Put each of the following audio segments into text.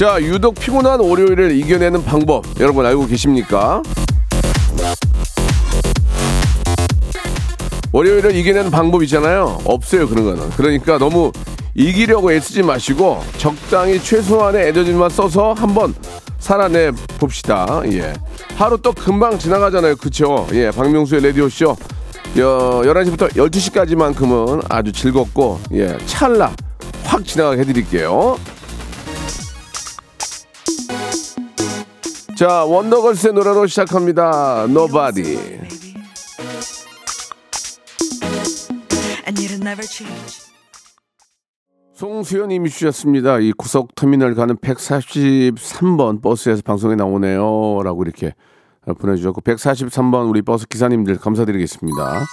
자 유독 피곤한 월요일을 이겨내는 방법 여러분 알고 계십니까? 월요일을 이겨내는 방법 있잖아요. 없어요, 그런 거는. 그러니까 너무 이기려고 애쓰지 마시고 적당히 최소한의 에너지만 써서 한번 살아내 봅시다. 예. 하루 또 금방 지나가잖아요. 그쵸? 예. 박명수의 라디오쇼. 여, 11시부터 12시까지만큼은 아주 즐겁고, 예. 찰나 확 지나가게 해드릴게요. 자, 원더걸스의 노래로 시작합니다. Nobody. change. 송수연님이 주셨습니다. 이 구석 터미널 가는 143번 버스에서 방송에 나오네요.라고 이렇게 보내주셨고 143번 우리 버스 기사님들 감사드리겠습니다.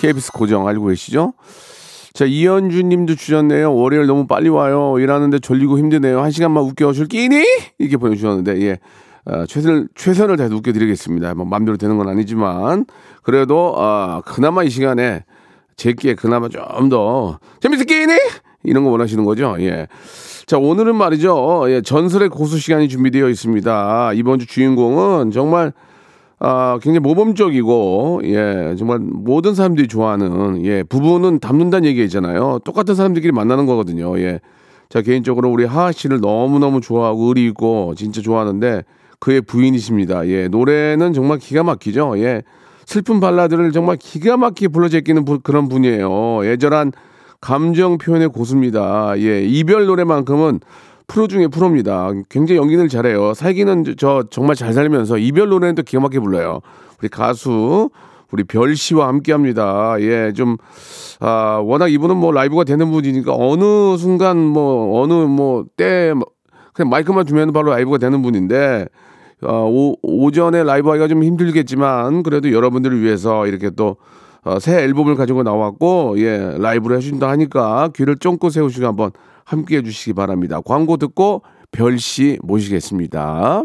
KBS 고정 알고 계시죠? 자 이현주님도 주셨네요. 월요일 너무 빨리 와요. 일하는데 졸리고 힘드네요. 한 시간만 웃겨줄 끼니? 이렇게 보내주셨는데 예. 아, 최선을 최선을 다해 서 웃겨드리겠습니다. 뭐 마음대로 되는 건 아니지만 그래도 아, 그나마 이 시간에 제끼에 그나마 좀 더 재밌을 끼니? 이런 거 원하시는 거죠? 예. 자, 오늘은 말이죠. 예, 전설의 고수 시간이 준비되어 있습니다. 이번 주 주인공은 정말 아, 굉장히 모범적이고, 예, 정말 모든 사람들이 좋아하는, 예, 부부는 닮는다는 얘기 있잖아요. 똑같은 사람들끼리 만나는 거거든요. 예. 자, 개인적으로 우리 하하 씨를 너무너무 좋아하고 의리 있고 진짜 좋아하는데 그의 부인이십니다. 예, 노래는 정말 기가 막히죠. 예. 슬픈 발라드를 정말 기가 막히게 불러 제끼는 부- 그런 분이에요. 예절한 감정 표현의 고수입니다. 예, 이별 노래만큼은 프로 중에 프로입니다. 굉장히 연기를 잘해요. 살기는 저- 저 정말 잘 살면서 이별 노래는 또 기가 막히게 불러요. 우리 가수 우리 별 씨와 함께 합니다. 예, 좀, 아, 워낙 이분은 뭐 라이브가 되는 분이니까 어느 순간 뭐, 어느 뭐, 때, 뭐 그냥 마이크만 두면 바로 라이브가 되는 분인데, 어, 오, 오전에 라이브 하기가 좀 힘들겠지만, 그래도 여러분들을 위해서 이렇게 또, 어, 새 앨범을 가지고 나왔고, 예, 라이브를 해준다 하니까 귀를 쫑긋 세우시고 한번 함께 해 주시기 바랍니다. 광고 듣고 별씨 모시겠습니다.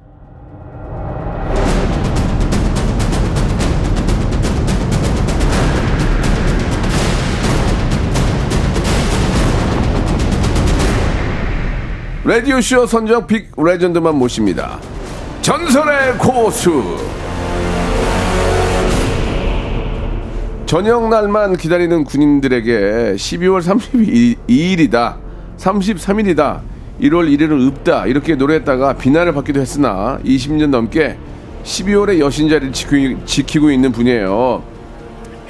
라디오쇼 선정 빅 레전드만 모십니다. 전설의 고수. 저녁 날만 기다리는 군인들에게 12월 32일이다, 33일이다, 1월 1일은 없다 이렇게 노래했다가 비난을 받기도 했으나 20년 넘게 12월의 여신 자리를 지키고, 지키고 있는 분이에요.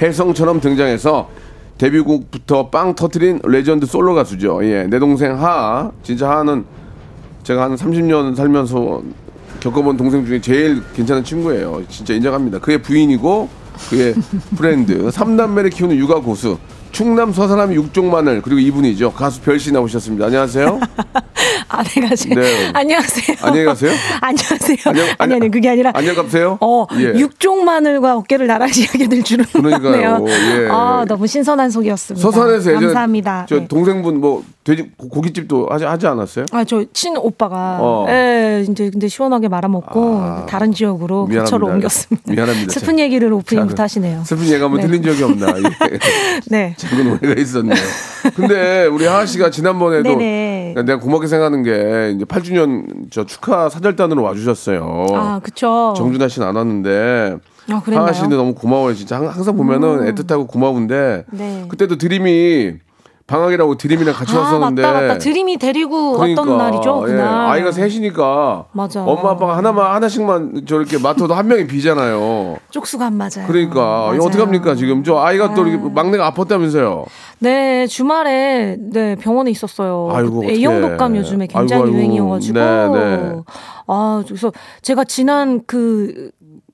혜성처럼 등장해서 데뷔곡부터 빵 터트린 레전드 솔로 가수죠. 예, 내 동생 하하. 진짜 하하는 제가 한 30년 살면서 겪어본 동생 중에 제일 괜찮은 친구예요. 진짜 인정합니다. 그의 부인이고 그의 friend. 삼남매를 키우는 육아 고수. 충남 서산 육쪽마늘 그리고 이분이죠. 가수 별씨 나오셨습니다. 안녕하세요. 아내가 네. 안녕하세요. 안녕히 가세요. 안녕하세요. 안녕- 아니 아니 그게 아니라 안녕 가세요. 어 예. 육쪽마늘과 어깨를 나란히 하게 될 줄은. 몰랐네요. 예. 아 너무 신선한 소개였습니다. 서산에서 예전 감사합니다. 저 네. 동생분 뭐 돼지 고- 고깃집도 하지 하지 않았어요? 아 저 친 오빠가 어. 예 이제 근데 시원하게 말아먹고 아, 다른 지역으로. 거처로 옮겼습니다. 미안합니다. 슬픈 얘기를 오프닝부터 자, 하시네요. 슬픈 얘기하면 네. 틀린 적이 없나. 예. 네. 작은 오해가 있었네요. 근데 우리 하하 씨가 지난번에도 네네. 내가 고맙게 생각하는 게 이제 8주년 저 축하 사절단으로 와주셨어요. 아 그쵸. 정준하 씨는 안 왔는데 아 그랬나요? 음. 하하 씨는 너무 고마워요. 진짜 항- 항상 보면은 애틋하고 고마운데 네. 그때도 드림이 방학이라고 드림이랑 같이 아 왔었는데 맞다 맞다. 드림이 데리고 왔던 날이죠 예, 그날. 아이가 셋이니까 맞아. 엄마 아빠가 하나만 하나씩만 저렇게 맡아도 한 명이 비잖아요. 쪽수가 안 맞아요. 그러니까. 어떡합니까 지금 저 아이가 또 이렇게 막내가 아팠다면서요. 네 주말에 네 병원에 있었어요. 아이고, 그. A형 독감 요즘에 굉장히 아이고, 아이고. 유행이어가지고 네, 네. 아 그래서 제가 지난 그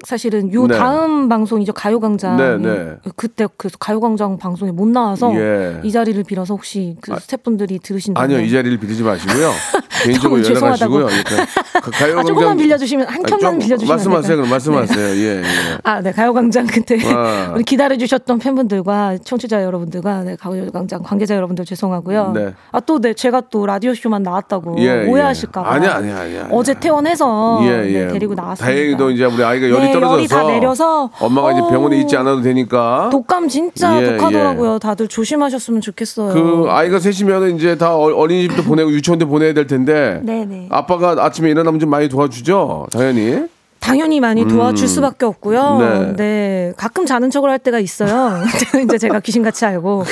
사실은 요 네. 다음 방송이죠 가요광장 네, 네. 그때 그 가요광장 방송에 못 나와서 예. 이 자리를 빌어서 혹시 그 스태프분들이 들으신다면 아니요 이 자리를 빌리지 마시고요. 개인적으로 연락하시고요. 죄송하다고. 이렇게 가요 아, 조금만 빌려주시면 한 켠만 빌려주시면 말씀하세요. 그럼 말씀하세요. 예, 예. 아, 네, 가요광장 그때 아. 우리 기다려주셨던 팬분들과 청취자 여러분들과 네, 가요광장 관계자 여러분들 죄송하고요. 네. 아, 또 네, 제가 또 라디오 쇼만 나왔다고 예, 예. 오해하실까봐. 아니야, 아니야, 아니야. 어제 퇴원해서 예, 예. 네, 데리고 나왔습니다. 다행히도 이제 우리 아이가 열이 네, 떨어져서 열이 다 내려서 엄마가 이제 어, 병원에 있지 않아도 되니까 독감 진짜 예, 독하더라고요. 다들 조심하셨으면 좋겠어요. 그 아이가 셋이면 이제 다 어- 어린이집도 보내고 유치원도 보내야 될 텐데 네네. 아빠가 아침에 일어나면 좀 많이 도와주죠 당연히 당연히 많이 도와줄 수밖에 없고요. 음. 네. 네. 가끔 자는 척을 할 때가 있어요. 이제 제가 귀신같이 알고.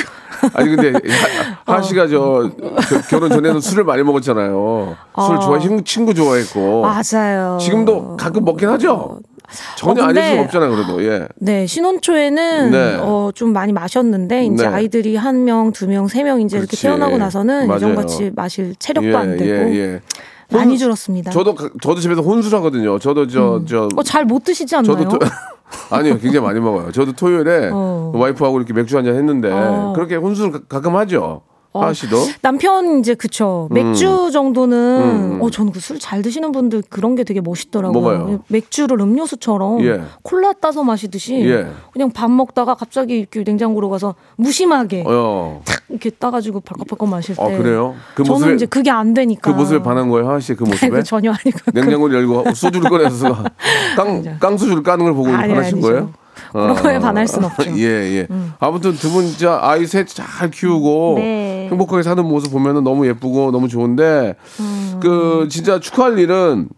아니 근데 어. 하, 하 씨가 저, 저 결혼 전에는 술을 많이 먹었잖아요 술 어. 좋아 히 친구 좋아했고 맞아요. 지금도 가끔 먹긴 하죠 전혀 어, 아닐 수가 없잖아요 그래도 예 네, 신혼초에는 네. 어, 좀 많이 마셨는데 이제 네. 아이들이 한 명, 두 명, 세 명 이제 이렇게 그렇지. 태어나고 나서는 맞아요. 예전같이 마실 체력도 예, 안 되고 예, 예. 많이 혼- 줄었습니다. 저도 가- 저도 집에서 혼술하거든요 저도 저저 어, 잘 못 드시지 않나요? 저도 토, 아니요 굉장히 많이 먹어요. 저도 토요일에 어. 와이프하고 이렇게 맥주 한잔 했는데 어. 그렇게 혼술 가- 가끔 하죠. 하하 씨도 남편 이제 그쵸 맥주 정도는 음. 어 저는 그 술 잘 드시는 분들 그런 게 되게 멋있더라고요. 뭐가요? 맥주를 음료수처럼 예. 콜라 따서 마시듯이 예. 그냥 밥 먹다가 갑자기 이렇게 냉장고로 가서 무심하게 어. 탁 이렇게 따가지고 벌컥벌컥 마실 때. 어, 그래요? 그 저는 모습에- 이제 그게 안 되니까. 그 모습에 반한 거예요, 하하 씨그 모습에. 아이고, 전혀 아니고. 냉장고를 열고 소주를 꺼내서 깡 깡소주를 까는 걸 보고 아니, 반하신 아니죠. 거예요? 그런 거에 반할 순 없죠. 음. 예, 예. 아무튼 두 분 진짜 아이 셋 잘 키우고 네. 행복하게 사는 모습 보면은 너무 예쁘고 너무 좋은데 음. 그 진짜 축하할 일은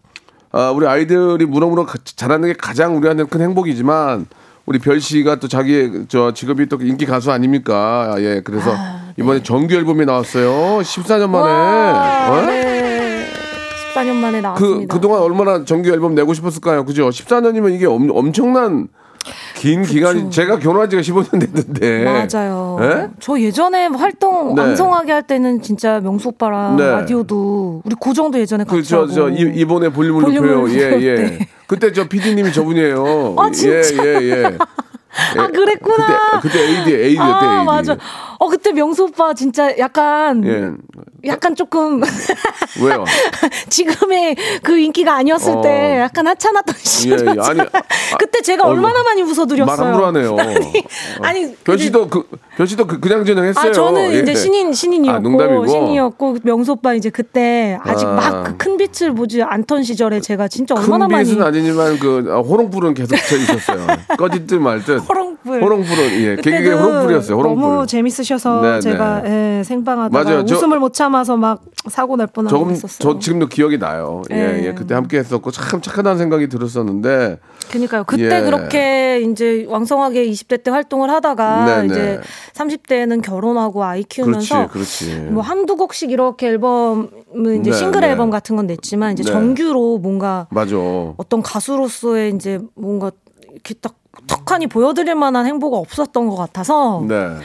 아, 우리 아이들이 무럭무럭 가- 자라는 게 가장 우리한테는 큰 행복이지만 우리 별 씨가 또 자기의 저 직업이 또 인기 가수 아닙니까? 아, 예. 그래서 이번에 정규 앨범이 나왔어요. 14년 만에. 와, 어? 네. 14년 만에 그, 나왔습니다. 그동안 얼마나 정규 앨범 내고 싶었을까요? 그죠? 14년이면 이게 엄, 엄청난 긴 기간이, 제가 결혼한 지가 15년 됐는데. 맞아요. 예? 저 예전에 활동 네. 왕성하게 할 때는 진짜 명수 오빠랑 네. 라디오도 우리 고정도 예전에 같이 그, 저, 하고. 저, 이, 이번에 볼륨을 높여요. 예, 높여요. 예. 네. 그때 저 PD님이 저분이에요. 아, 진짜? 예, 예, 예. 아 그랬구나. 그때, 그때 AD, AD 였대, 아 AD. 맞아. 어 그때 명수 오빠 진짜 약간 예. 약간 조금 왜요? 지금의 그 인기가 아니었을 어. 때 약간 하찮았던 예, 시절. 예. 아니, 아, 그때 제가 얼마- 얼마나 많이 웃어드렸어요. 말 함부로 하네요. 아니 별 씨도 그, 별 씨도 그, 그냥 저냥 했어요. 아 저는 예. 이제 신인 신인이었고 아. 신이었고 명수 오빠 이제 그때 아직 아. 막그큰 빛을 보지 않던 시절에 제가 진짜 얼마나 큰 많이 빛은 아니지만 그 아, 호롱불은 계속 쳐 있었어요. 꺼짓듯 말듯. 호롱 불. 호롱불은 예, 개그의 호롱불이었어요. 호롱불. 너무 재밌으셔서 네, 제가 예, 생방하다가 맞아요. 저- 웃음을 못 참아서 막 사고 날 뻔하고 조금 있었어요. 저 지금도 기억이 나요. 예, 예. 예, 그때 함께 했었고 참 착하다는 생각이 들었었는데 그러니까요. 그때 예. 그렇게 이제 왕성하게 20대 때 활동을 하다가 네, 이제 네. 30대에는 결혼하고 아이 키우면서 그렇지, 그렇지. 뭐 한두 곡씩 이렇게 앨범은 이제 네, 싱글 네. 앨범 같은 건 냈지만 이제 네. 정규로 뭔가 맞아. 어떤 가수로서의 이제 뭔가 이렇게 딱 턱하니 보여드릴 만한 행보가 없었던 것 같아서 네.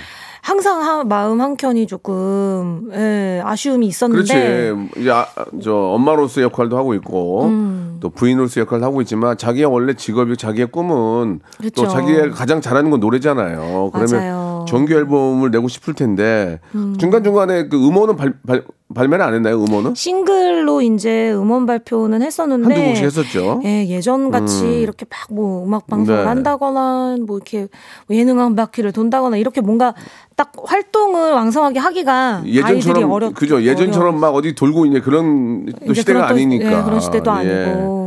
항상 하- 마음 한 켠이 조금 예, 아쉬움이 있었는데 그렇지. 이제 아, 저 엄마로서 역할도 하고 있고 음. 또 부인으로서 역할도 하고 있지만 자기의 원래 직업이 자기의 꿈은 또 그렇죠. 자기가 가장 잘하는 건 노래잖아요. 그러면 맞아요. 음. 정규 앨범을 내고 싶을 텐데 중간 중간에 그 음원은 발, 발, 발매를 안 했나요? 음원은 싱글로 이제 음원 발표는 했었는데 한두 곡씩 했었죠. 예, 예전 같이 음. 이렇게 막 뭐 음악 방송을 네. 한다거나 뭐 이렇게 예능 한 바퀴를 돈다거나 이렇게 뭔가 딱 활동을 왕성하게 하기가 예전처럼 어려 그죠 예전처럼 막 어디 돌고 있는 그런 또 이제 시대가 그런 또- 아니니까 예, 그런 시대도 예. 아니고 네.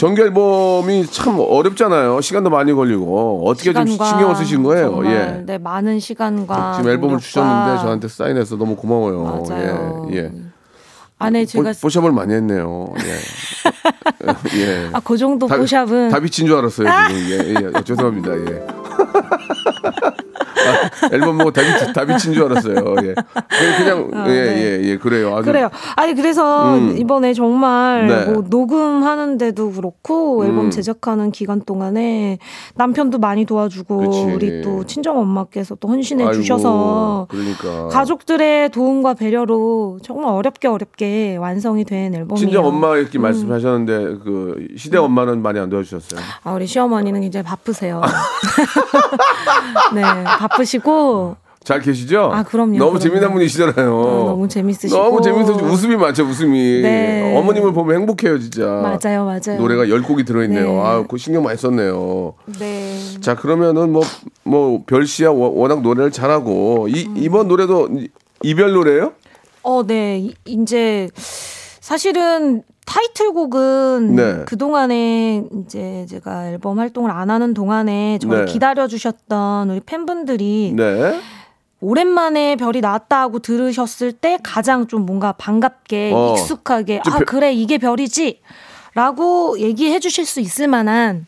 정규 앨범이 참 어렵잖아요 시간도 많이 걸리고 어떻게 좀 신경을 쓰신 거예요 정말, 예 네, 많은 시간과 지금 앨범을 노력과 주셨는데 저한테 사인해서 너무 고마워요 맞아요. 예, 예. 안에 제가 뽀, 샵을 많이 했네요 예. 예. 아 그 정도 다- 포샵은 다비치인 줄 알았어요 지금 예, 예. 죄송합니다 예. 아, 앨범 보고 다비 다비친 줄 알았어요. 예. 그냥 아, 예, 네. 예, 예, 그래요. 아주 그래요. 아니 그래서 음. 이번에 정말 네. 뭐 녹음하는데도 그렇고 앨범 음. 제작하는 기간 동안에 남편도 많이 도와주고 그치. 우리 또 친정 엄마께서 또 헌신해 아이고, 주셔서 그러니까 가족들의 도움과 배려로 정말 어렵게 어렵게 완성이 된 앨범이에요. 친정 엄마 이렇게 음. 말씀하셨는데 그 시댁 엄마는 많이 안 도와주셨어요. 아, 우리 시어머니는 굉장히 바쁘세요. 네, 바 쁘시고 잘 계시죠? 아, 그럼요, 너무 그럼요. 재미난 분이시잖아요. 어, 너무 재밌으시고 너무 재밌으시고 웃음이 많죠, 웃음이. 네. 어머님을 보면 행복해요, 진짜. 맞아요, 맞아요. 노래가 열 곡이 들어 있네요. 네. 아, 그 신경 많이 썼네요. 네. 자, 그러면은 뭐, 뭐, 별씨야 워- 워낙 노래를 잘하고, 이, 음. 이번 노래도 이- 이별 노래예요 어, 네. 이- 이제 사실은 타이틀곡은 네. 그동안에 이제 제가 앨범 활동을 안 하는 동안에 저를 네. 기다려 주셨던 우리 팬분들이 네. 오랜만에 별이 나왔다 하고 들으셨을 때 가장 좀 뭔가 반갑게 어. 익숙하게 좀아 별- 그래 이게 별이지 라고 얘기해 주실 수 있을 만한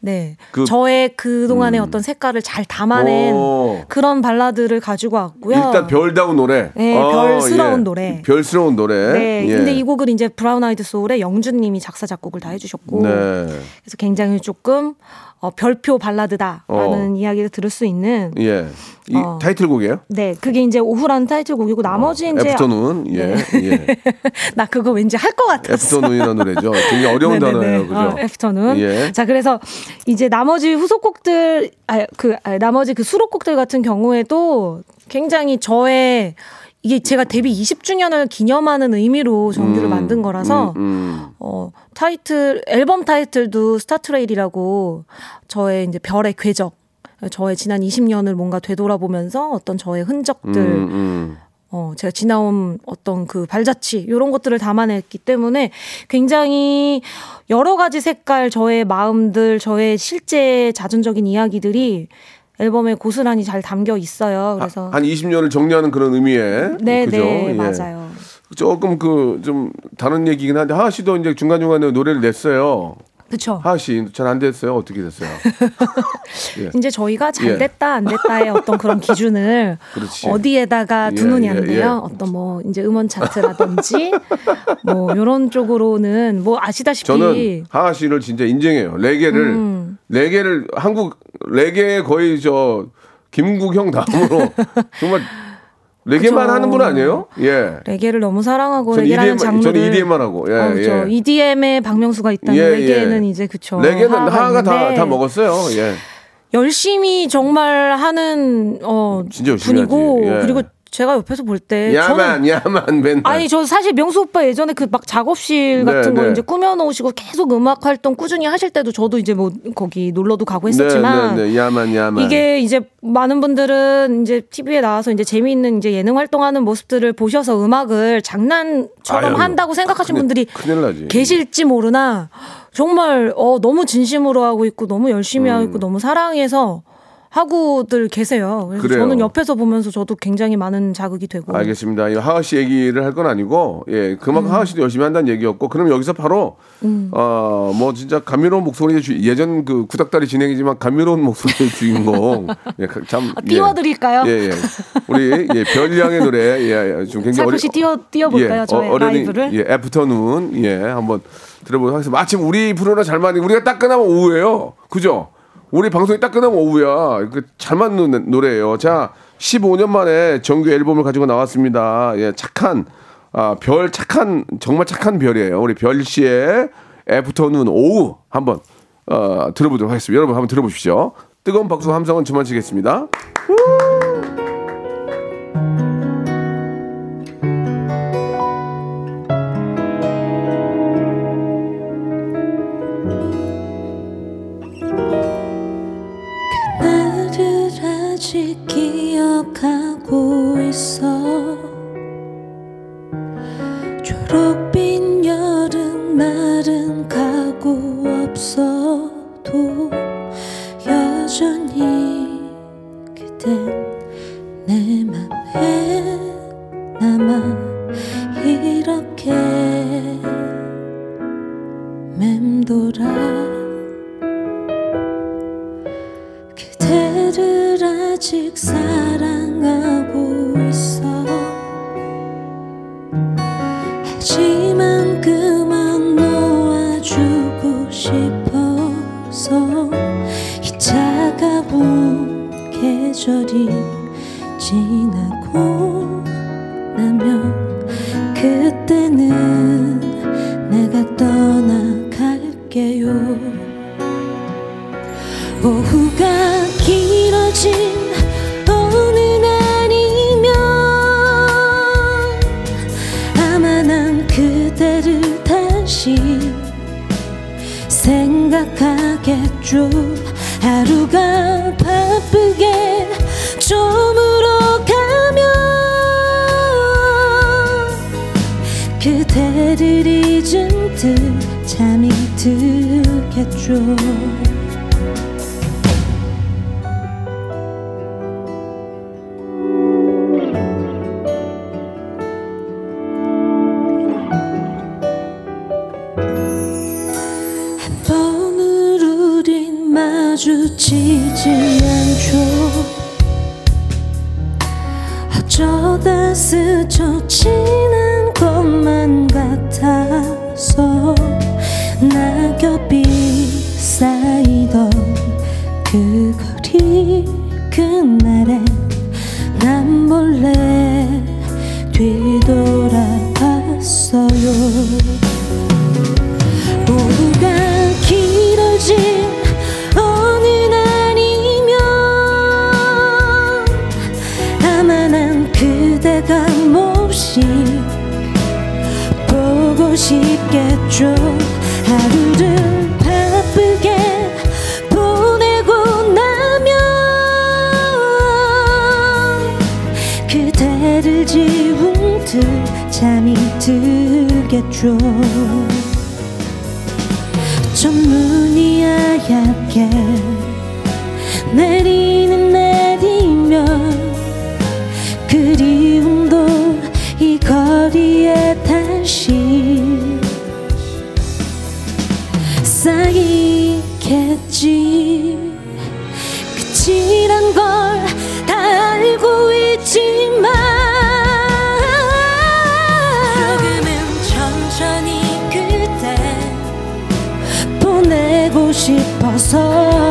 네 그- 저의 그동안의 어떤 색깔을 잘 담아낸 오. 그런 발라드를 가지고 왔고요. 일단 별다운 노래. 네, 어, 별스러운 예. 노래. 별스러운 노래. 네, 예. 근데 이 곡을 이제 브라운 아이드 소울의 영준 님이 작사 작곡을 다 해 주셨고, 네. 그래서 굉장히 조금 어, 별표 발라드다라는 이야기를 들을 수 있는. 예. 이 어. 타이틀곡이에요? 네, 그게 이제 오후라는 타이틀곡이고 나머지 이제 Afternoon. 예. 예. 나 그거 왠지 할 것 같았어. Afternoon이라는 노래죠. 굉장히 어려운 네네네. 단어예요. 그죠? 어, Afternoon. 예. 자, 그래서 이제 나머지 후속곡들, 아, 그, 아, 나머지 그 수록곡들 같은 경우에도 굉장히 저의 이게 제가 데뷔 20주년을 기념하는 의미로 정규를 만든 거라서 음. 어, 타이틀, 앨범 타이틀도 Startrail이라고 저의 이제 별의 궤적, 저의 지난 20년을 뭔가 되돌아보면서 어떤 저의 흔적들, 음, 음. 어, 제가 지나온 어떤 그 발자취, 이런 것들을 담아냈기 때문에 굉장히 여러 가지 색깔, 저의 마음들, 저의 실제 자전적인 이야기들이 앨범에 고스란히 잘 담겨 있어요. 그래서. 한 20년을 정리하는 그런 의미에 네, 그죠? 네, 예. 맞아요. 조금 그 좀 다른 얘기긴 한데 하하 씨도 이제 중간 중간에 노래를 냈어요. 그쵸. 하하 씨 잘 안 됐어요. 어떻게 됐어요? 예. 이제 저희가 잘 예. 됐다 안 됐다의 어떤 그런 기준을 그렇지. 어디에다가 예, 두느냐인데요. 예, 예. 어떤 뭐 이제 음원 차트라든지 뭐 이런 쪽으로는 뭐 아시다시피 저는 하하 씨를 진짜 인정해요. 레게를 음. 레게를 한국 레게 거의 저 김국형 다음으로 정말 레게만 그죠. 하는 분 아니에요? 예. 레게를 너무 사랑하고 레게라는 EDM, 장르를 저는 EDM만 하고. 예, 어, 그죠. 예. EDM에 박명수가 있다면 예, 예. 레게는 이제 그쵸. 레게는 하하가 다, 다 먹었어요. 예. 열심히 정말 하는 어 진짜 열심히 분이고. 예. 그리고 제가 옆에서 볼때 네, 저는 야만, 야만, 맨날. 아니 저 사실 명수 오빠 예전에 그 막 작업실 네, 같은 거 네. 이제 꾸며 놓으시고 계속 음악 활동 꾸준히 하실 때도 저도 이제 뭐 거기 놀러도 가고 했었지만 네, 네, 네. 야만, 야만. 이게 이제 많은 분들은 이제 TV에 나와서 이제 재미있는 이제 예능 활동하는 모습들을 보셔서 음악을 장난처럼 아유, 한다고 생각하시는 큰일- 분들이 큰일 나지. 계실지 모르나 정말 어 너무 진심으로 하고 있고 너무 열심히 하고 있고 너무 사랑해서 하고들 계세요. 그래서 음. 그래요. 저는 옆에서 보면서 저도 굉장히 많은 자극이 되고 알겠습니다. 이 하하 씨 얘기를 할 건 아니고, 예, 음. 그만큼 하하 씨도 열심히 한다는 얘기였고, 그럼 여기서 바로, 어, 뭐 진짜 감미로운 목소리의 주, 예전 그 구닥다리 진행이지만 감미로운 목소리의 주인공. 예, 그 참. 아, 띄워드릴까요? 예, 예. 우리, 예, 별량의 노래, 예, 예, 좀 굉장히. 살포시 띄워 띄워볼까요? 예, 저의 어, 라이브를. 예, 애프터눈, 예, 한번 들어보도록 하겠습니다. 마침 우리 프로랑 잘 맞는, 우리가 딱 끝나면 오후예요 그죠? 우리 방송이 딱 끝나면 오후야. 그잘 맞는 노래예요. 자, 15년 만에 정규 앨범을 가지고 나왔습니다. 예, 착한 아, 별 착한 정말 착한 별이에요. 우리 별 씨의 애프터눈 오후 한번 어, 들어보도록 하겠습니다. 여러분 한번 들어보십시오. 뜨거운 박수 함성은 주만 치겠습니다. 기억하고 있어 초록빛 여름 날은 가고 없어도 여전히 그댄 내 맘에 남아 이렇게 맴돌아. 그대를 아직 사랑 하고 있어. 하지만 그만 놓아주고 싶어서 이 차가운 계절이 지 지난 것만 같아서 낙엽이 쌓이던 그 거리 그날엔 난 몰래 뒤돌아 싶겠죠. 하루를 바쁘게 보내고 나면 그대를 지운 듯 잠이 들겠죠. 전문이 하얗게 내리 보내고 싶어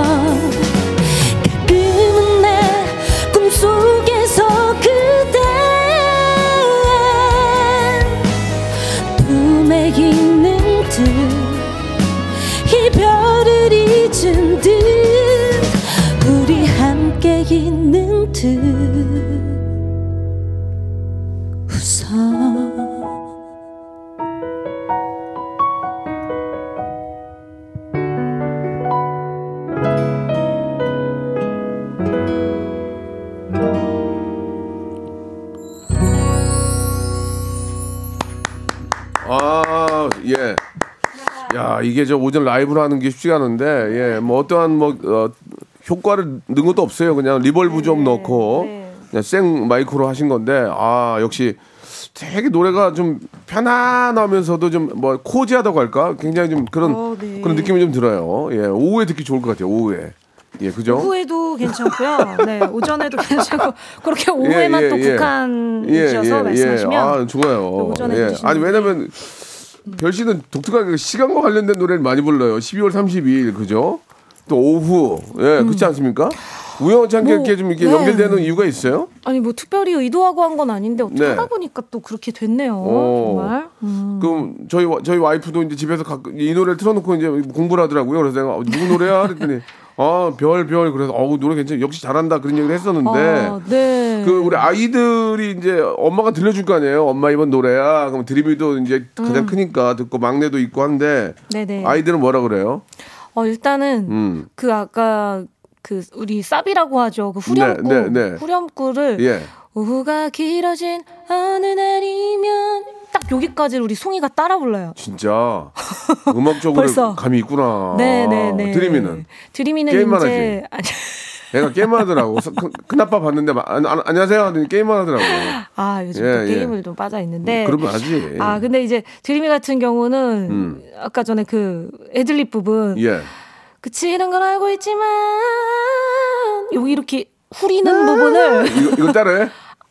저 오전 라이브로 하는 게 쉽지가 않은데, 예, 뭐 어떠한 뭐, 어, 효과를 넣은 것도 없어요. 그냥 reverb 좀 넣고, 네. 그냥 생 마이크로 하신 건데, 아, 역시 되게 노래가 좀 편안하면서도 좀 뭐 cozy하다고 할까? 굉장히 좀 그런, 어, 네. 그런 느낌이 좀 들어요. 예, 오후에 듣기 좋을 것 같아요, 오후에. 예, 그죠? 오후에도 괜찮고요. 네, 오전에도 괜찮고 그렇게 오후에만 예, 예, 또 예. 국한시켜서 말씀하시면 아, 좋아요. 오전에 예. 아니, 왜냐면 별 씨는 독특하게 시간과 관련된 노래를 많이 불러요. 12월 32일, 그죠? 또 오후, 예, 그렇지 않습니까? 우연치 않게 뭐, 이렇게 좀 이렇게 네. 연결되는 이유가 있어요? 아니 뭐 특별히 의도하고 한 건 아닌데 어떻게 네. 하다 보니까 또 그렇게 됐네요. 어. 정말. 음. 그럼 저희 와- 저희 와이프도 이제 집에서 가끔 이 노래를 틀어놓고 이제 공부를 하더라고요. 그래서 내가 어, 누구 노래야? 그랬더니 아, 별, 별. 그래서 어우, 노래 괜찮아. 역시 잘한다. 그런 얘기를 했었는데. 아, 네. 그 우리 아이들이 이제 엄마가 들려줄 거 아니에요. 엄마 이번 노래야. 그럼 드림이도 이제 가장 크니까 듣고 막내도 있고 한데 음. 네네. 아이들은 뭐라 그래요? 어 일단은 음. 그 아까 그 우리 쌉이라고 하죠. 그 후렴구 네, 네, 네. 후렴구를 예. 오후가 길어진 어느 날이면 딱 여기까지 우리 송이가 따라 불러요. 진짜 음악적으로 벌써. 감이 있구나. 네네네. 드림이는 드림이는 게임만 이제 아니, 애가 게임만 하더라고. 서- 큰- 큰아빠 봤는데 마- 안, 안, 안녕하세요 하더니 게임만 하더라고. 아 요즘 예, 또 예. 게임을 좀 빠져 있는데. 그러면 하지. 아 근데 이제 드림이 같은 경우는 음. 아까 전에 그 애들립 부분 예. 그치는 건 알고 있지만 여기 이렇게 후리는 부분을 이거, 이거 따라해?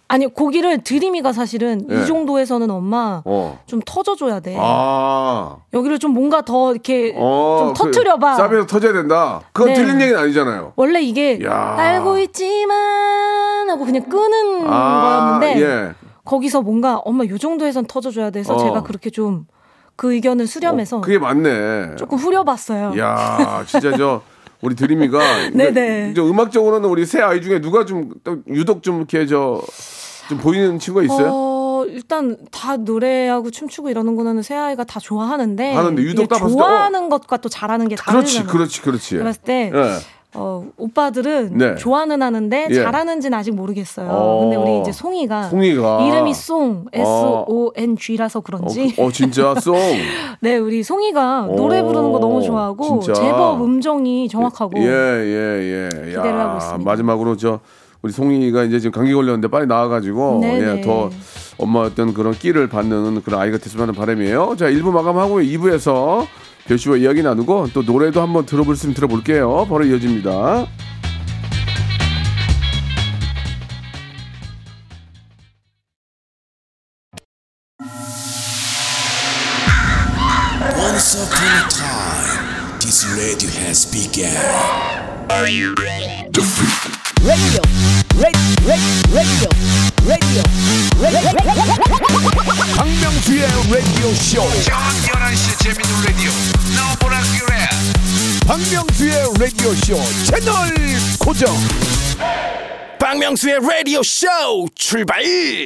아니 고기를 드림이가 사실은 예. 이 정도에서는 엄마 어. 좀 터져줘야 돼. 아. 여기를 좀 뭔가 더 이렇게 어, 좀 터트려봐. 그 쌉에서 터져야 된다. 그건 네. 틀린 얘기는 아니잖아요. 원래 이게 야. 알고 있지만 하고 그냥 끄는 아, 거였는데 예. 거기서 뭔가 엄마 요 정도에선 터져줘야 돼서 어. 제가 그렇게 좀 그 의견을 수렴해서 어, 그게 맞네. 조금 후려봤어요. 야, 진짜 저 우리 드림이가 네네. 저 음악적으로는 우리 세 아이 중에 누가 좀또 유독 좀 이렇게 저 좀 보이는 친구가 있어요? 어, 일단 다 노래하고 춤추고 이러는 거는 새 아이가 다 좋아하는데 하는데 유독 딱 봤을 때, 좋아하는 것과 또 잘하는 게 그렇지, 다르잖아요. 그렇지, 그렇지. 제가 봤을 때 예. 어, 오빠들은 네. 좋아는 하는데 예. 잘하는지는 아직 모르겠어요. 어. 근데 우리 이제 송이가, 송이가. 이름이 송 S O N G라서 어, 그런지 그- 어, 진짜 송. 네 우리 송이가 노래 오, 부르는 거 너무 좋아하고 진짜. 제법 음정이 정확하고 예, 예, 예. 기대를 하고 있습니다. 마지막으로 저 우리 송이가 이제 지금 감기 걸렸는데 빨리 나와가지고 네네. 예, 더 엄마 어떤 그런 끼를 받는 그런 아이 가 됐으면 하는 바람이에요. 자, 1부 마감하고 2부에서 별씨와 이야기 나누고 또 노래도 한번 들어볼 수 있으면 들어볼게요. 바로 이어집니다. Radio radio, radio, radio, radio, 박명수의 라디오 쇼. 저녁 11시 재밌는 라디오. 너보라 그래. 박명수의 라디오 쇼 채널 고정. 박명수의 라디오 쇼 출발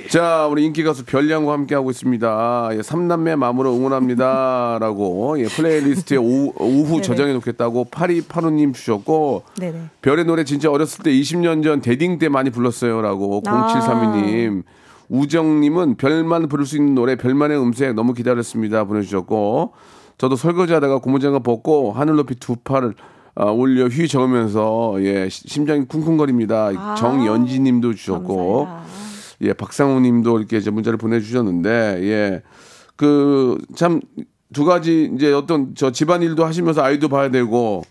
자, 우리 인기 가수 별량과 함께 하고 있습니다. 예, 삼남매 마음으로 응원합니다라고 예, 플레이리스트에 오후, 오후. 저장해 놓겠다고 8285님 주셨고 네네. 별의 노래 진짜 어렸을 때 20년 전 대딩 때 많이 불렀어요라고 아. 0732님 우정님은 별만 부를 수 있는 노래 별만의 음색 너무 기다렸습니다 보내주셨고 저도 설거지하다가 고무장갑 벗고 하늘 높이 두 팔을 아, 올려 휘 저으면서 예 시- 심장이 쿵쿵거립니다 아. 정연지님도 주셨고 감사해요. 예 박상우님도 이렇게 이제 문자를 보내주셨는데 예그 참 두 가지 이제 어떤 저 집안일도 하시면서 아이도 봐야 되고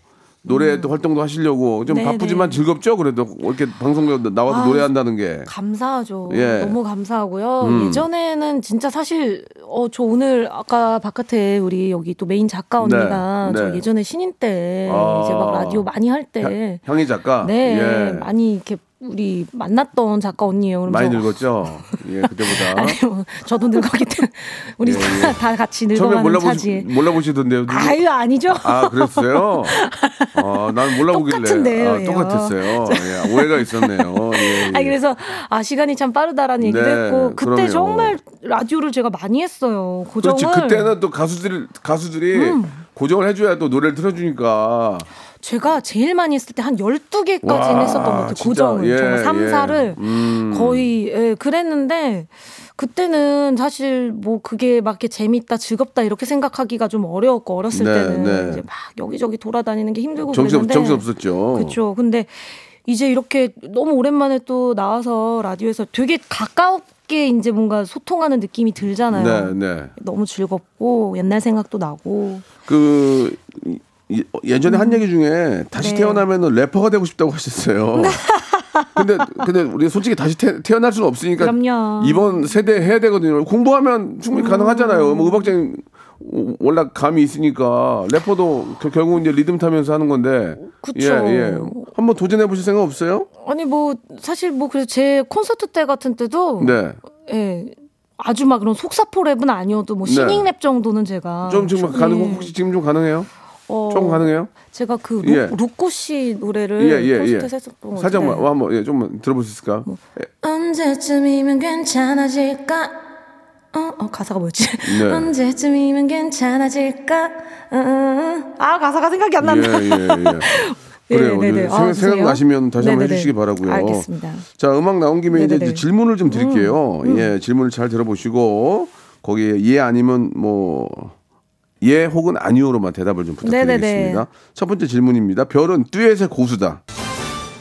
노래 도 활동도 하시려고 좀 음. 네네. 바쁘지만 즐겁죠 그래도 이렇게 방송에 나와서 아, 노래한다는 게 감사하죠. 예. 너무 감사하고요. 음. 예전에는 진짜 사실 어 저 오늘 아까 바깥에 우리 여기 또 메인 작가 언니가 네, 저 네. 예전에 신인 때 아. 이제 막 라디오 많이 할 때 향- 향이 작가 네, 예. 많이 이렇게 우리 만났던 작가 언니예요. 많이 늙었죠 예 그때보다 아니 뭐 저도 늙었기 때문에 우리 예, 다, 예. 다 같이 늙어가는 몰라보시 차지. 몰라보시던데요 누구? 아유 아니죠. 아 그랬어요? 아, 난 몰라보길래 똑같은데요, 아, 똑같았어요. 예, 오해가 있었네요. 예, 예. 아니 그래서 아 시간이 참 빠르다라는 얘기도 네, 했고 그때 그럼요. 정말 라디오를 제가 많이 했어요. 고정을 그렇지 그때는 또 가수들 가수들이 음. 고정을 해줘야 또 노래를 틀어주니까 제가 제일 많이 했을 때 한 12개까지는 와, 했었던 것 같아요. 고정을. 예, 정말 3, 예. 4를 음. 거의 예, 그랬는데 그때는 사실 뭐 그게 막 이렇게 재밌다, 즐겁다 이렇게 생각하기가 좀 어려웠고 어렸을 네, 때는 네. 이제 막 여기저기 돌아다니는 게 힘들고 정신 그랬는데 정신 없었죠. 그렇죠. 근데 이제 이렇게 너무 오랜만에 또 나와서 라디오에서 되게 가깝게 이제 뭔가 소통하는 느낌이 들잖아요. 네, 네. 너무 즐겁고 옛날 생각도 나고. 그 예전에 한 얘기 중에 다시 네. 태어나면 래퍼가 되고 싶다고 하셨어요. 근데 근데 우리 솔직히 다시 태, 어날 수는 없으니까 그럼요. 이번 세대 해야 되거든요. 공부하면 충분히 가능하잖아요. 뭐 음악적인 원래 감이 있으니까 래퍼도 겨- 결국 이제 리듬 타면서 하는 건데 그쵸. 예, 예. 한번 도전해 보실 생각 없어요? 아니 뭐 사실 뭐 그래서 제 콘서트 때 같은 때도 네. 예. 아주 막 그런 속사포 랩은 아니어도 뭐 네. singing 랩 정도는 제가 좀 지금 가능 혹시 지금 좀 가능해요? 어, 좀 가능해요? 제가 그 예. 로, 로꼬 씨 노래를 예, 예, 예. 콘서트에서 했었던 것 살짝만. 한번 예, 좀 들어볼 수 있을까? 예. 언제쯤이면 괜찮아질까? 어, 어 가사가 뭐였지? 네. 언제쯤이면 괜찮아질까? 어, 어. 아 가사가 생각이 안 난다. 예, 예, 예. 그래요. 네, 네네. 생각, 아. 생각나시면 다시 한번 네네네. 해주시기 바라고요. 알겠습니다. 자, 음악 나온 김에 이제. 음, 질문을 좀 드릴게요. 예, 질문을 잘 들어보시고 거기에 예 아니면 뭐 예 혹은 아니오로만 대답을 좀 부탁드리겠습니다. 네네네. 첫 번째 질문입니다. 별은 듀엣의 고수다.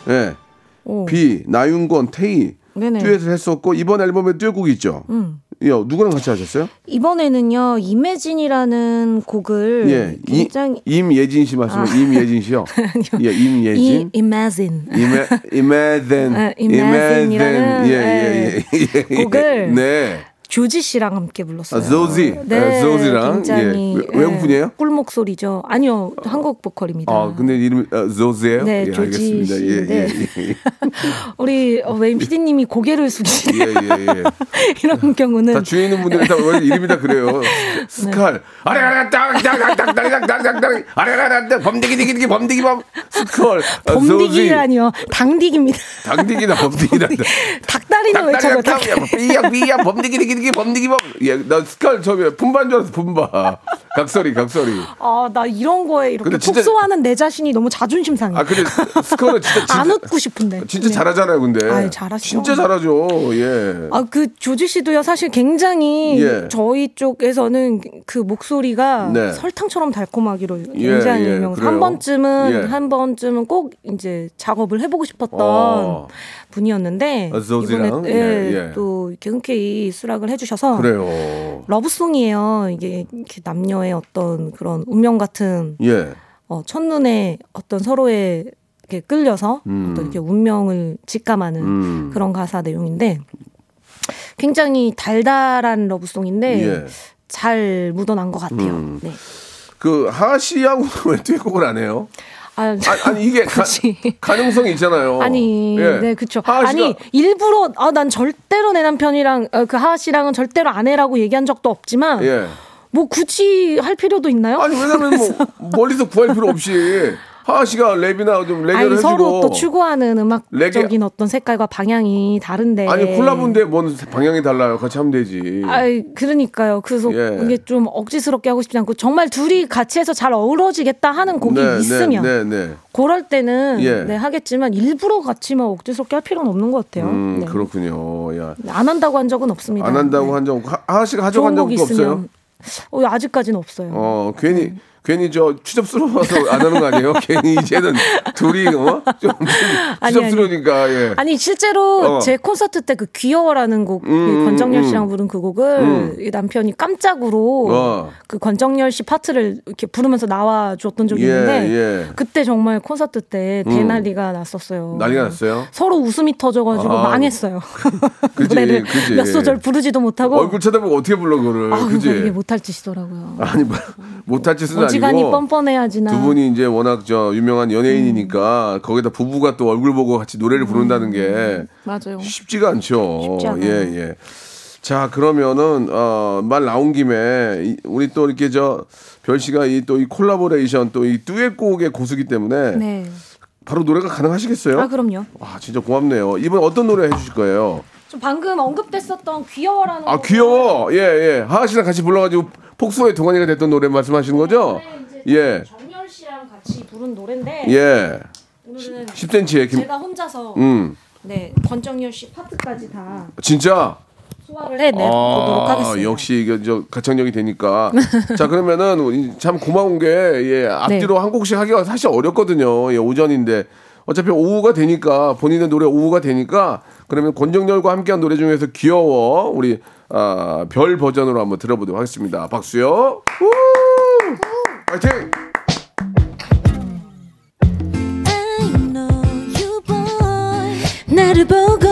예. 오. B 나윤건, 태희 네네. 듀엣을 했었고 이번 앨범에 듀엣곡이 있죠. 음. 예, 누구랑 같이 하셨어요? 이번에는요 이매진이라는 곡을 예, 이, 굉장히 임예진 씨 말씀은 임예진 씨요. 예, 이 임예진. Imagine 이메 이메덴 아, Imagine이라는, 예, 예, 예, 예. 곡을 네. 조지 씨랑 함께 불렀어요. 아, 조지. 네, 네, 조지랑. 굉장히 예. 외- 외국 분이에요? 꿀 목소리죠. 아니요, 한국 보컬입니다. 아, 근데 이름이 어, 조지예요? 네, 예, 조지 알겠습니다. 예, 씨인데. 예, 예. 우리 어, 웨인 PD님이 고개를 숙이시네. 예, 예, 예. 이런 경우는 다 주위 있는 분들은 다 이름이 다 그래요. 네. 스칼. 아래아래 땅땅땅땅땅땅땅땅 아래아래 범디기 디기디 범디기 범 스컬. 아. 범디기라니요. 당디기입니다. 당디기다 범디기다. 닭다리는 외쳐줘. 닭. 삐약 삐약 범디기 디기 디 범디기 범. 예, 나 스칼 처음에 품반 줄 알았어 품바. 각설이 각설이. 아, 나 이런 거에 이렇게 진짜- 폭소하는 내 자신이 너무 자존심 상해. 아 근데 스컬은 진짜 진짜 안 웃고 싶은데. 진짜 네. 잘하잖아요, 근데. 아유, 잘하시죠. 진짜 잘하죠. 예. 아, 그 조지 씨도요, 사실 굉장히 예. 저희 쪽에서는 그 목소리가 네. 설탕처럼 달콤하기로 예, 굉장히 예, 유명. 그래요? 한 번쯤은 예. 한 번쯤은 꼭 이제 작업을 해보고 싶었던 어. 분이었는데 아? 이번에 예, 예, 예. 또 이렇게 흔쾌히 수락을 해주셔서 그래요. love song이에요. 이게 남녀의 어떤 그런 운명 같은 예. 어, 첫눈에 어떤 서로의 이렇게 끌려서 음. 어떤 이렇게 운명을 직감하는 음. 그런 가사 내용인데 굉장히 달달한 러브송인데 예. 잘 묻어난 것 같아요. 음. 네. 그 하시하고는 왜 듀엣곡을 안 해요? 아, 아니, 이게 가. 가능성이 있잖아요. 아니, 예. 네, 씨가 아니, 일부러, 아, 난 절대로 내 남편이랑, 어, 그 하하 씨랑은 절대로 안 해라고 얘기한 적도 없지만, 예. 뭐 굳이 할 필요도 있나요? 아니 왜냐면 뭐 멀리서 구할 필요 없이 하하 씨가 랩이나 좀 레게를 아니, 해주고 서로 또 추구하는 음악적인 레게- 어떤 색깔과 방향이 다른데. 아니 콜라보인데 뭔 방향이 달라요. 같이 하면 되지. 아이, 그러니까요. 그래서 예. 이게 좀 억지스럽게 하고 싶지 않고 정말 둘이 같이 해서 잘 어우러지겠다 하는 곡이 있으면 네, 네, 네. 그럴 때는 예. 네, 하겠지만 일부러 같이 막 억지스럽게 할 필요는 없는 것 같아요. 음, 네. 그렇군요. 야. 안 한다고 한 적은 없습니다. 안 한다고 네. 한 적, 하- 하하 씨가 하자고 한 적도 없어요? 있으면 어, 아직까지는 없어요. 어, 괜히, 네. 괜히 저 취접스러워서 안 하는 거 아니에요? 괜히 이제는 둘이, 어? 좀, 좀 아니, 취접스러우니까, 예. 아니 실제로 어. 제 콘서트 때 그 귀여워라는 곡 음, 그 권정열 음, 씨랑 부른 그 곡을 음. 이 남편이 깜짝으로 어. 그 권정열 씨 파트를 이렇게 부르면서 나와 줬던 적이 예, 있는데 예. 그때 정말 콘서트 때 음. 대난리가 났었어요. 난리가 났어요? 서로 웃음이 터져가지고 아. 망했어요. 그지, 노래를 그지. 몇 소절 부르지도 못하고 얼굴 쳐다보고 어떻게 불러, 그거를. 아? 그러니까 이게 못할 짓이더라고요. 아니, 뭐, 못할 짓은 어지간히 아니고. 뻔뻔해야지 나. 두 분이 이제 워낙 저 유명한 연예인이니까 음. 거기다 부부가 또 얼굴 보고 같이 노래를 부른다는 게 맞아요. 쉽지가 않죠. 쉽지 않아요. 예, 예. 자, 그러면은 어, 말 나온 김에 이- 우리 또 이렇게 저 별 씨가 이 또 이 콜라보레이션 또 이 듀엣곡의 고수기 때문에 네. 바로 노래가 가능하시겠어요? 아 그럼요. 와, 진짜 고맙네요. 이번 어떤 노래 해주실 거예요? 좀 방금 언급됐었던 귀여워라는 아, 귀여워. 예, 예. 하하 씨랑 같이 불러가지고 폭소의 동안이가 됐던 노래 말씀하시는 거죠? 예, 정열 씨랑 같이 부른 노래인데 예. 오늘은 10cm의 김, 제가 혼자서 음, 네 권정열 씨 파트까지 다 진짜. 소화를 해내보도록 하겠습니다. 역시 이게 저 가창력이 되니까. 자 그러면은 참 고마운 게 예, 앞뒤로 네. 한 곡씩 하기가 사실 어렵거든요. 예, 오전인데 어차피 오후가 되니까 본인의 노래 오후가 되니까 그러면 권정열과 함께한 노래 중에서 귀여워 우리 아, 별 버전으로 한번 들어보도록 하겠습니다. 박수요. 우! 파이팅! 나를 보고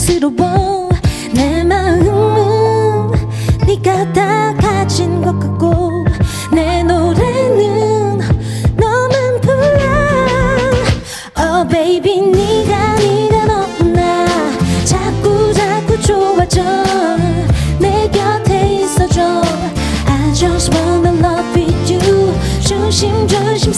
간지러워. 내 마음은 네가 다 가진 것 같고 내 노래는 너만 불러. Oh baby 네가 네가 너무나 자꾸 자꾸 좋아져. 내 곁에 있어줘. I just wanna love with you. 조심 조심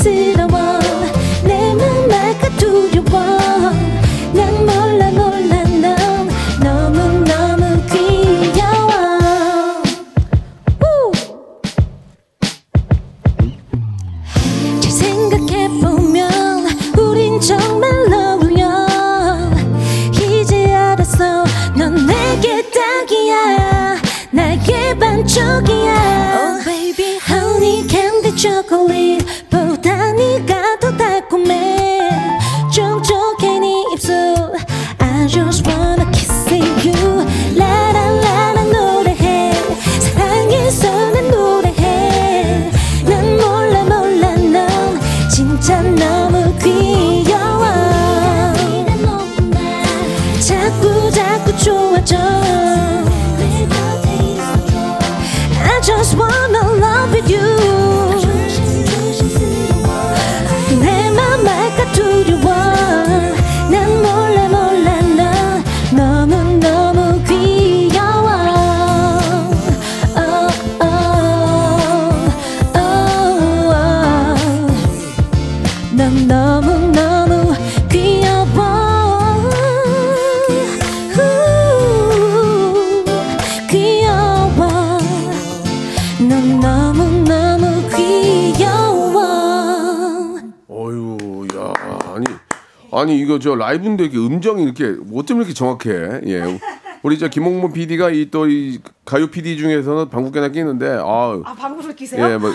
이거 저 라이브인데 이렇게 음정이 이렇게 어쩜 이렇게 정확해? 예, 우리 저 김홍문 PD가 이 또 이 가요 PD 중에서는 방국계나 끼는데 아, 아 방구를 끼세요? 예, 뭐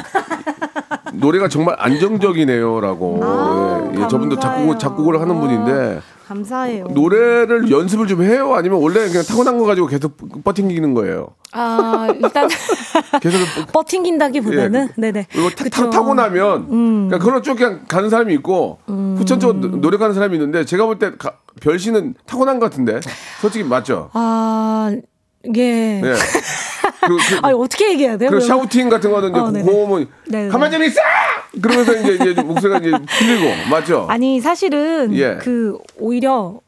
노래가 정말 안정적이네요라고. 아, 예, 예, 저분도. 작곡 작곡을 하는 분인데 감사해요. 노래를 연습을 좀 해요? 아니면 원래 그냥 타고난 거 가지고 계속 버팅기는 거예요? 아 일단 계속 버팅긴다기보다는 네네. 그리고 타, 그쵸. 음. 고 나면 그러니까 그런 쪽 그냥 가는 사람이 있고 후천적으로 노력하는 사람이 있는데 제가 볼 때 별씨는 타고난 것 같은데 솔직히 맞죠? 아 예. 네. 그, 그, 아니 어떻게 얘기해야 돼요? 그럼? 샤우팅 같은 거는 이제 어. 고음은 네네. 가만히 좀 있어! 그러면서 이제, 이제 목소리가 이제 풀리고 맞죠? 아니 사실은 예. 그 오히려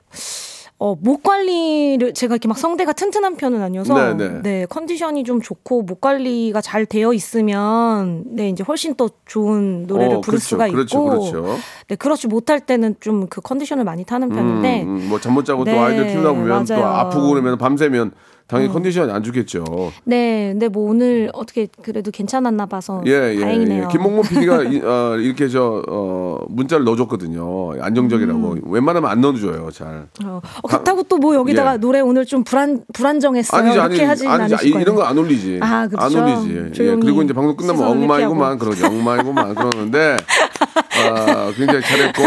어, 목 관리를 제가 이렇게 막 성대가 튼튼한 편은 아니어서 네네. 네 컨디션이 좀 좋고 목 관리가 잘 되어 있으면 네 이제 훨씬 더 좋은 노래를 어, 부를 그렇죠, 수가 그렇죠, 있고 그렇죠. 네 그렇지 못할 때는 좀 그 컨디션을 많이 타는 편인데 음, 뭐잠 못 자고 또 네, 아이들 키우다 보면 또 맞아요. 음. 아프고 그러면 밤새면 당연히 컨디션이 안 좋겠죠. 네 근데 뭐 오늘 어떻게 그래도 괜찮았나 봐서 예, 예, 다행이네요. 예. 김몽문 PD가 이, 어, 이렇게 저 어, 문자를 넣어줬거든요. 안정적이라고. 웬만하면 안 넣어줘요, 잘. 어, 어, 그렇다고 또 뭐 여기다가 예. 노래 오늘 좀 불안 불안정했어요. 아니지, 이렇게 아니지, 하진 아니지. 거예요. 이런 거 안 올리지. 아, 그렇죠. 안 올리지. 예, 그리고 이제 방송 끝나면 시선을 엉망이구만 그러죠. 엉망이구만 그러는데 아, 굉장히 잘했고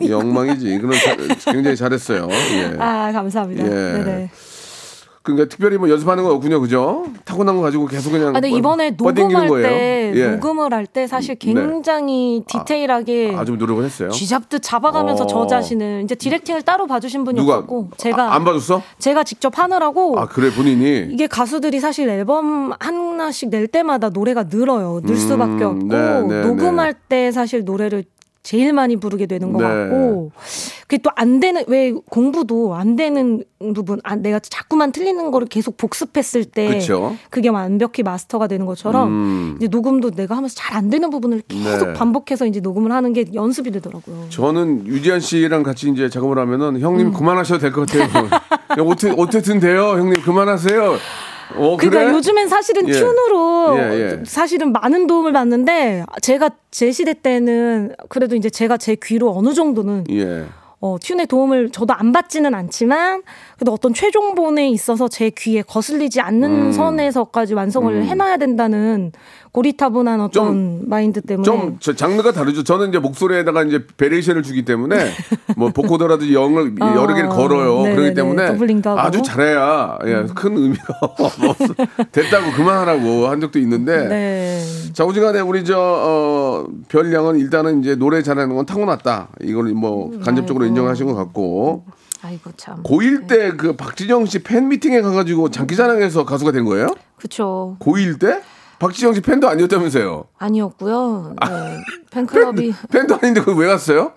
이 엉망이지. 그런 자- 굉장히 잘했어요. 예. 아 감사합니다. 예. 네네. 그러니까 특별히 뭐 연습하는 건 없군요, 그죠? 타고난 거 가지고 계속 그냥. 아, 근데 뭐 이번에 뻗당기는 녹음할 거예요. 때 예. 녹음을 할 때 사실 굉장히 디테일하게 아주 노력을 했어요. 쥐잡듯 잡아가면서 어. 저 자신을 이제 디렉팅을 따로 봐주신 분이 누가 없었고 제가 아, 안 봐줬어? 제가 직접 하느라고 아 그래 본인이 이게 가수들이 사실 앨범 하나씩 낼 때마다 노래가 늘어요. 늘 수밖에 없고 네, 네, 녹음할 때 사실 노래를 제일 많이 부르게 되는 것 네. 같고 그게 또 안 되는 왜 공부도 안 되는 부분 아, 내가 자꾸만 틀리는 거를 계속 복습했을 때 그쵸. 그게 완벽히 마스터가 되는 것처럼 음. 이제 녹음도 내가 하면서 잘 안 되는 부분을 계속 네. 반복해서 이제 녹음을 하는 게 연습이 되더라고요. 저는 유지한 씨랑 같이 이제 작업을 하면은 음. 형님 그만하셔도 될 것 같아요. 야, 어떻게 어쨌든 돼요, 형님 그만하세요. 어 그러니까 그래? 요즘엔 사실은 예. tune으로 예, 예. 사실은 많은 도움을 받는데 제가 제 시대 때는 그래도 이제 제가 제 귀로 어느 정도는 예. 어, tune의 도움을 저도 안 받지는 않지만 그래도 어떤 최종본에 있어서 제 귀에 거슬리지 않는 음. 선에서까지 완성을 해놔야 된다는 고리타분한 어떤 좀- 마인드 때문에 좀저 장르가 다르죠. 저는 이제 목소리에다가 이제 variation을 주기 때문에 뭐 vocoder라든지 영을 어, 여러 개를 걸어요. 네네네. 그렇기 때문에. 음. 아주 잘해야 예, 큰 의미가 없어. 됐다고 그만하라고 한 적도 있는데 네. 자, 오지간에 우리 저, 어, 별량은 일단은 이제 노래 잘하는 건 타고났다. 이걸 뭐 간접적으로 인정하신 것 같고 아이고 참. 고1 때 그 박진영 씨 팬 미팅에 가가지고 장기자랑에서 가수가 된 거예요? 그쵸. 고1 때? 박진영 씨 팬도 아니었다면서요? 아니었고요. 네. 팬클럽이 팬 도 아닌데 그걸 왜 갔어요?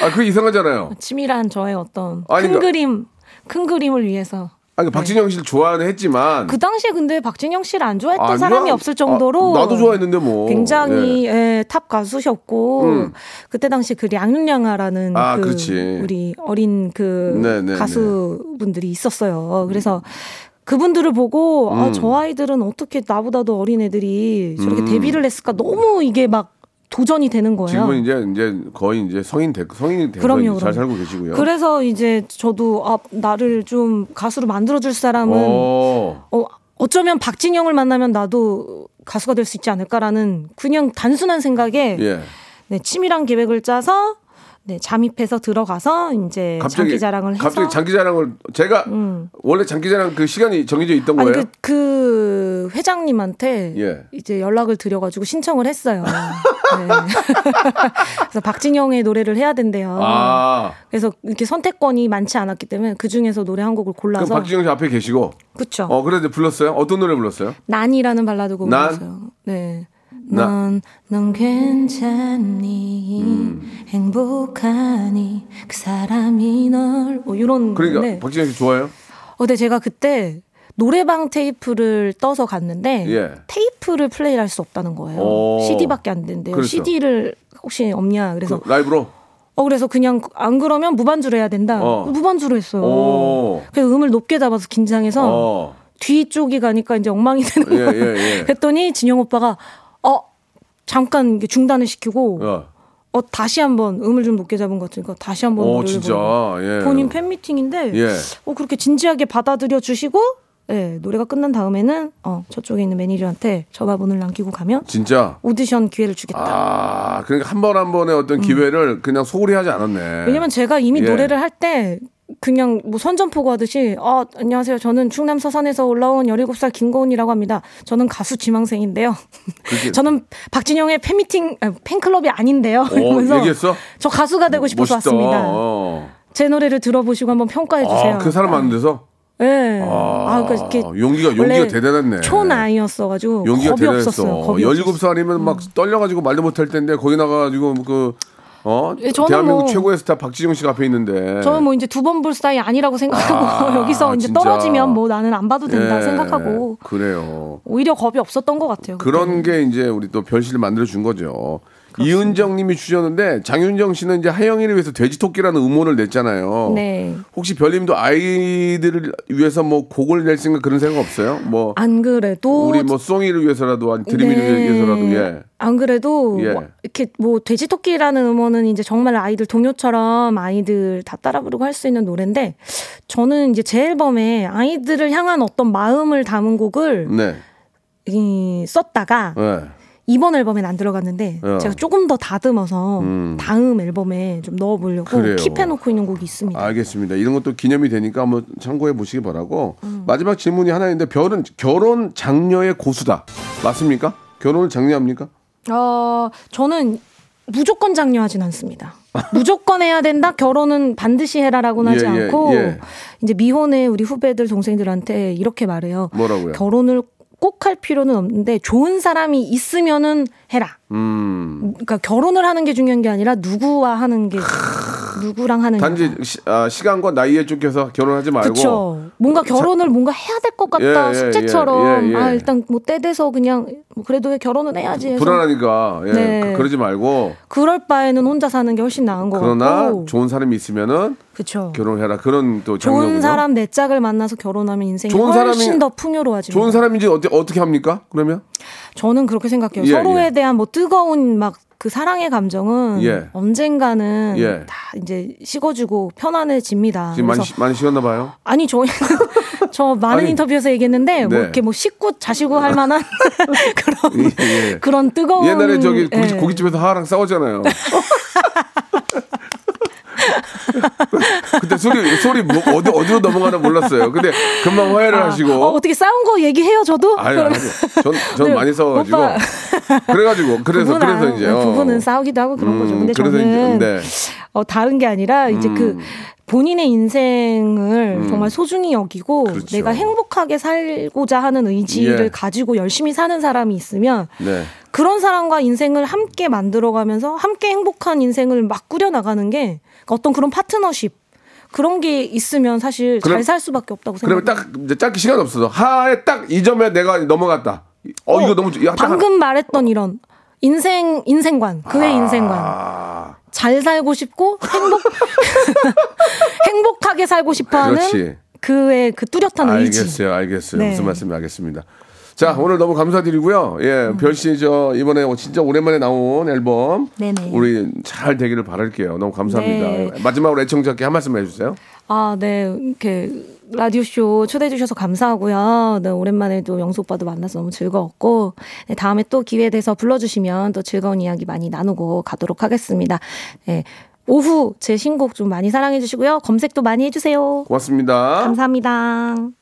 아, 그게 이상하잖아요. 치밀한 저의 어떤 아니, 큰 그러니까- 그림, 큰 그림을 위해서. 아니, 그 박진영 씨를 좋아는 했지만. 그 당시에 근데 박진영 씨를 안 좋아했던 아, 사람이 좋아- 없을 정도로 아, 나도 좋아했는데 뭐. 굉장히 예, 탑 가수셨고 음. 그때 당시 그 량현량하라는 아, 그 그렇지. 우리 어린 그 네, 네, 가수분들이 있었어요. 그래서 그분들을 보고 아, 음. 저 아이들은 어떻게 나보다도 어린 애들이 저렇게 음. 데뷔를 했을까 너무 이게 막 도전이 되는 거예요. 지금은 이제 이제 거의 이제 성인 되 성인이 돼서 그럼요, 잘. 살고 계시고요. 그래서 이제 저도 아, 나를 좀 가수로 만들어줄 사람은 어. 어, 어쩌면 박진영을 만나면 나도 가수가 될 수 있지 않을까라는 그냥 단순한 생각에 예. 네, 치밀한 계획을 짜서 네, 잠입해서 들어가서 이제 갑자기 장기자랑을 해서 갑자기 장기자랑을 제가 음. 원래 장기자랑 그 시간이 정해져 있던 아니 거예요? 그, 그 회장님한테 예. 이제 연락을 드려가지고 신청을 했어요. 네. 그래서 박진영의 노래를 해야 된대요. 아. 그래서 이렇게 선택권이 많지 않았기 때문에 그 중에서 노래 한 곡을 그럼 골라서 박진영 씨 앞에 계시고 그쵸. 어 그래서 불렀어요? 어떤 노래 불렀어요? 난이라는 발라드 곡을 난? 불렀어요. 네. 나- 넌, 넌 괜찮니? 음. 행복하니? 그 사람이 널. 뭐, 이런. 그러니까 건데. 박진영 씨 좋아요? 어, 근데 제가 그때 노래방 테이프를 떠서 갔는데 예. 테이프를 플레이할 수 없다는 거예요. 오. CD밖에 안 된대요. 그렇죠. CD를 혹시 없냐? 그래서 그 라이브로? 어 그래서 그냥 안 그러면 무반주로 해야 된다. 어. 무반주로 했어요. 오. 그래서 음을 높게 잡아서 긴장해서 어. 뒤쪽이 가니까 이제 엉망이 되는 예, 거예요. 예, 예. 그랬더니 진영 오빠가 어 잠깐 이게 중단을 시키고 어. 어 다시 한번 음을 좀 높게 잡은 것 같으니까 다시 한번 어, 진짜. 예. 본인 팬 미팅인데 예. 어 그렇게 진지하게 받아들여 주시고 예, 노래가 끝난 다음에는 어 저쪽에 있는 매니저한테 전화번호를 남기고 가면 진짜. 오디션 기회를 주겠다. 아, 그러니까 한 번 한 번의 어떤 기회를 그냥 소홀히 하지 않았네. 음. 왜냐면 제가 이미 예. 노래를 할 때 그냥 뭐 선전포고 하듯이 아 안녕하세요 저는 충남 서산에서 올라온 17살 김고은이라고 합니다 저는 가수 지망생인데요 그렇게- 저는 박진영의 팬미팅 아, 팬클럽이 아닌데요 어, 이러면서 얘기했어? 저 가수가 되고 싶어서 멋있다. 왔습니다 어. 제 노래를 들어보시고 한번 평가해 주세요 아, 그 사람 많은 데서? 예. 아, 아, 그러니까 이렇게 용기가 용기가 대단했네. 초나이였어 가지고 용기가 겁이 대단했어. 없었어요. 겁이 없었어요. 음. 17살이면 막 떨려 가지고 말도 못할 텐데 거기 나가 가지고 그 어? 예, 저는 대한민국 뭐- 최고의 스타 박지영 씨가 앞에 있는데. 저는 뭐 이제 두 번볼 사이 아니라고 생각하고 아, 여기서 이제 진짜. 떨어지면 뭐 나는 안 봐도 된다 예, 생각하고 그래요. 오히려 겁이 없었던 것 같아요. 그런 게 이제 우리 또 별실을 만들어 준 거죠. 이은정 님이 주셨는데 장윤정 씨는 이제 하영이를 위해서 돼지 토끼라는 음원을 냈잖아요. 네. 혹시 별님도 아이들을 위해서 뭐 곡을 낼 생각 그런 생각 없어요? 뭐 안 그래도 우리 뭐 송이를 위해서라도 아니 드림이를 네. 위해서라도 예. 안 그래도 예. 뭐 이렇게 뭐 돼지 토끼라는 음원은 이제 정말 아이들 동요처럼 아이들 다 따라 부르고 할 수 있는 노래인데 저는 이제 제 앨범에 아이들을 향한 어떤 마음을 담은 곡을 네. 이, 썼다가 예. 이번 앨범엔 안 들어갔는데 어. 제가 조금 더 다듬어서 음. 다음 앨범에 좀 넣어보려고 그래요. 킵해놓고 있는 곡이 있습니다. 알겠습니다. 이런 것도 기념이 되니까 한번 참고해 보시기 바라고. 음. 마지막 질문이 하나 있는데 별은 결혼 장려의 고수다. 맞습니까? 결혼을 장려합니까? 어, 저는 무조건 장려하진 않습니다. 무조건 해야 된다. 결혼은 반드시 해라라고는 하지 예, 예, 않고 예. 이제 미혼의 우리 후배들 동생들한테 이렇게 말해요. 뭐라고요? 결혼을 꼭 할 필요는 없는데 좋은 사람이 있으면은 해라. 음. 그러니까 결혼을 하는 게 중요한 게 아니라 누구와 하는 게 누구랑 하는 단지 시, 아, 시간과 나이에 쫓겨서 결혼하지 말고 그렇죠. 뭔가 결혼을 뭔가 해야 될 것 같다 예, 예, 숙제처럼 예, 예, 예. 아 일단 뭐 때 돼서 그냥 뭐 그래도 결혼은 해야지 해서 불안하니까 예, 네. 그- 그러지 말고 그럴 바에는 혼자 사는 게 훨씬 나은 것 그러나 같고 좋은 사람이 있으면은 그렇죠. 결혼해라 그런 또 좋은 장려군요. 사람 내 짝을 만나서 결혼하면 인생이 좋은 훨씬 사람이- 더 풍요로워집니다. 좋은 사람인지 어떻게 어떻게 합니까? 그러면 저는 그렇게 생각해요. 예, 서로에 예. 대한 뭐 뜨거운 막 그 사랑의 감정은 예. 언젠가는 예. 다 이제 식어지고 편안해집니다. 지금 많이 시- 많이 식었나 봐요. 아니 저희 저 많은 아니, 인터뷰에서 얘기했는데 뭐 네. 이렇게 뭐 식구 자시고 할 만한 그런 예. 그런 뜨거운 옛날에 저기 고깃, 예. 고깃집에서 하하랑 싸웠잖아요. 그때 소리 소리 뭐, 어디 어디로 넘어가나 몰랐어요. 근데 금방 화해를 아, 하시고. 어, 어떻게 싸운 거 얘기해요, 저도? 아니 아니. 전, 전 네, 많이 싸워가지고. 오빠. 그래가지고 그래서 부부나, 그래서 이제. 네, 어. 부부는 싸우기도 하고 그런 음, 거죠. 근데 그래서 저는 이제, 네. 어, 다른 게 아니라 이제 그 본인의 인생을 정말 소중히 여기고 음. 그렇죠. 내가 행복하게 살고자 하는 의지를 예. 가지고 열심히 사는 사람이 있으면 네. 그런 사람과 인생을 함께 만들어가면서 함께 행복한 인생을 막 꾸려나가는 게 어떤 그런 파트너십 그런 게 있으면 사실 잘 살 수밖에 없다고 그러면 생각해요. 딱 이제 짧게 시간 없어서 하에 딱 이 점에 내가 넘어갔다. 어, 이거 너무 야, 딱 방금 말했던 이런 인생 인생관 그의 인생관 아, 잘 살고 싶고 행복 행복하게 살고 싶어하는 그렇지. 그의 그 뚜렷한 의지. 알겠어요, 알겠어요. 네. 무슨 말씀인지 알겠습니다. 자, 오늘 너무 감사드리고요. 예, 별씨 저 이번에 진짜 오랜만에 나온 앨범 네네. 우리 잘 되기를 바랄게요. 너무 감사합니다. 네. 마지막으로 애청자께 한 말씀 해주세요. 아, 네. 이렇게 라디오 쇼 초대해 주셔서 감사하고요. 네, 오랜만에 또 영수 오빠도 만나서 너무 즐거웠고 네, 다음에 또 기회 돼서 불러 주시면 또 즐거운 이야기 많이 나누고 가도록 하겠습니다. 네. 오후 제 신곡 좀 많이 사랑해 주시고요. 검색도 많이 해 주세요. 고맙습니다. 감사합니다.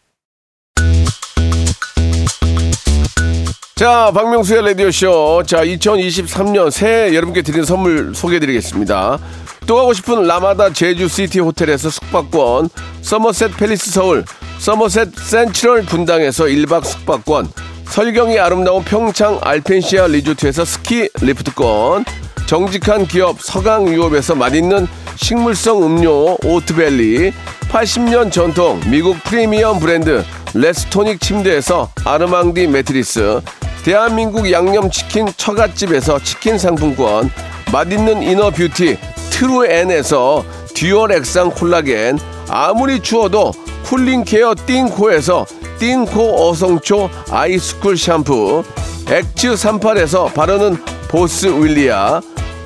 자, 박명수의 라디오쇼. 자, 2023년 새해 여러분께 드리는 선물 소개해드리겠습니다. 또 가고 싶은 라마다 제주시티 호텔에서 숙박권, 서머셋 팰리스 서울, 서머셋 센트럴 분당에서 1박 숙박권, 설경이 아름다운 평창 알펜시아 리조트에서 스키 리프트권, 정직한 기업 서강유업에서 맛있는 식물성 음료 오트밸리 80년 전통 미국 프리미엄 브랜드 레스토닉 침대에서 아르망디 매트리스 대한민국 양념치킨 처갓집에서 치킨 상품권 맛있는 inner beauty 트루엔에서 dual 액상 콜라겐 아무리 추워도 cooling care 띵코에서 띵코 어성초 아이스쿨 샴푸 엑츠 38에서 바르는 보스 윌리아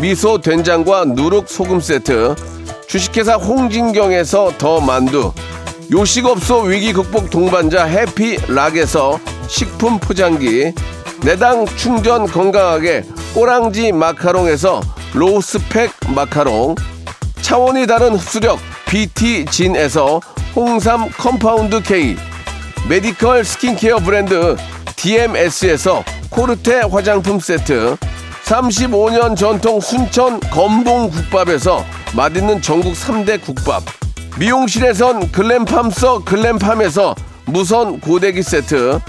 미소 된장과 누룩 소금 세트 주식회사 홍진경에서 더 만두 요식업소 위기 극복 동반자 해피락에서 식품 포장기 내 당 충전 건강하게 꼬랑지 마카롱에서 로스팩 마카롱 차원이 다른 흡수력 BT진에서 홍삼 compound K medical skincare 브랜드 DMS에서 코르테 화장품 세트 35년 전통 순천 건봉국밥에서 맛있는 전국 3대 국밥 미용실에선 글램팜서 글램팜에서 무선 고데기 세트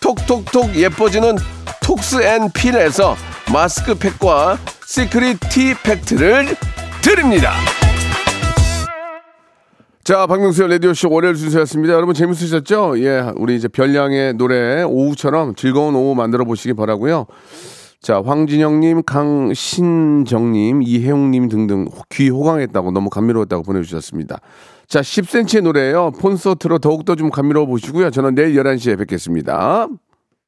톡톡톡 예뻐지는 톡스앤필에서 마스크팩과 시크릿 티 팩트를 드립니다. 자, 박명수의 라디오쇼 월요일 순서였습니다. 여러분 재밌으셨죠? 예, 우리 이제 별량의 노래 오후처럼 즐거운 오후 만들어 보시기 바라고요. 자, 황진영님, 강신정님, 이혜웅님 등등 귀 호강했다고 너무 감미로웠다고 보내주셨습니다. 자, 10cm의 노래예요. 콘서트로 더욱더 좀 감미로워 보시고요. 저는 내일 11시에 뵙겠습니다.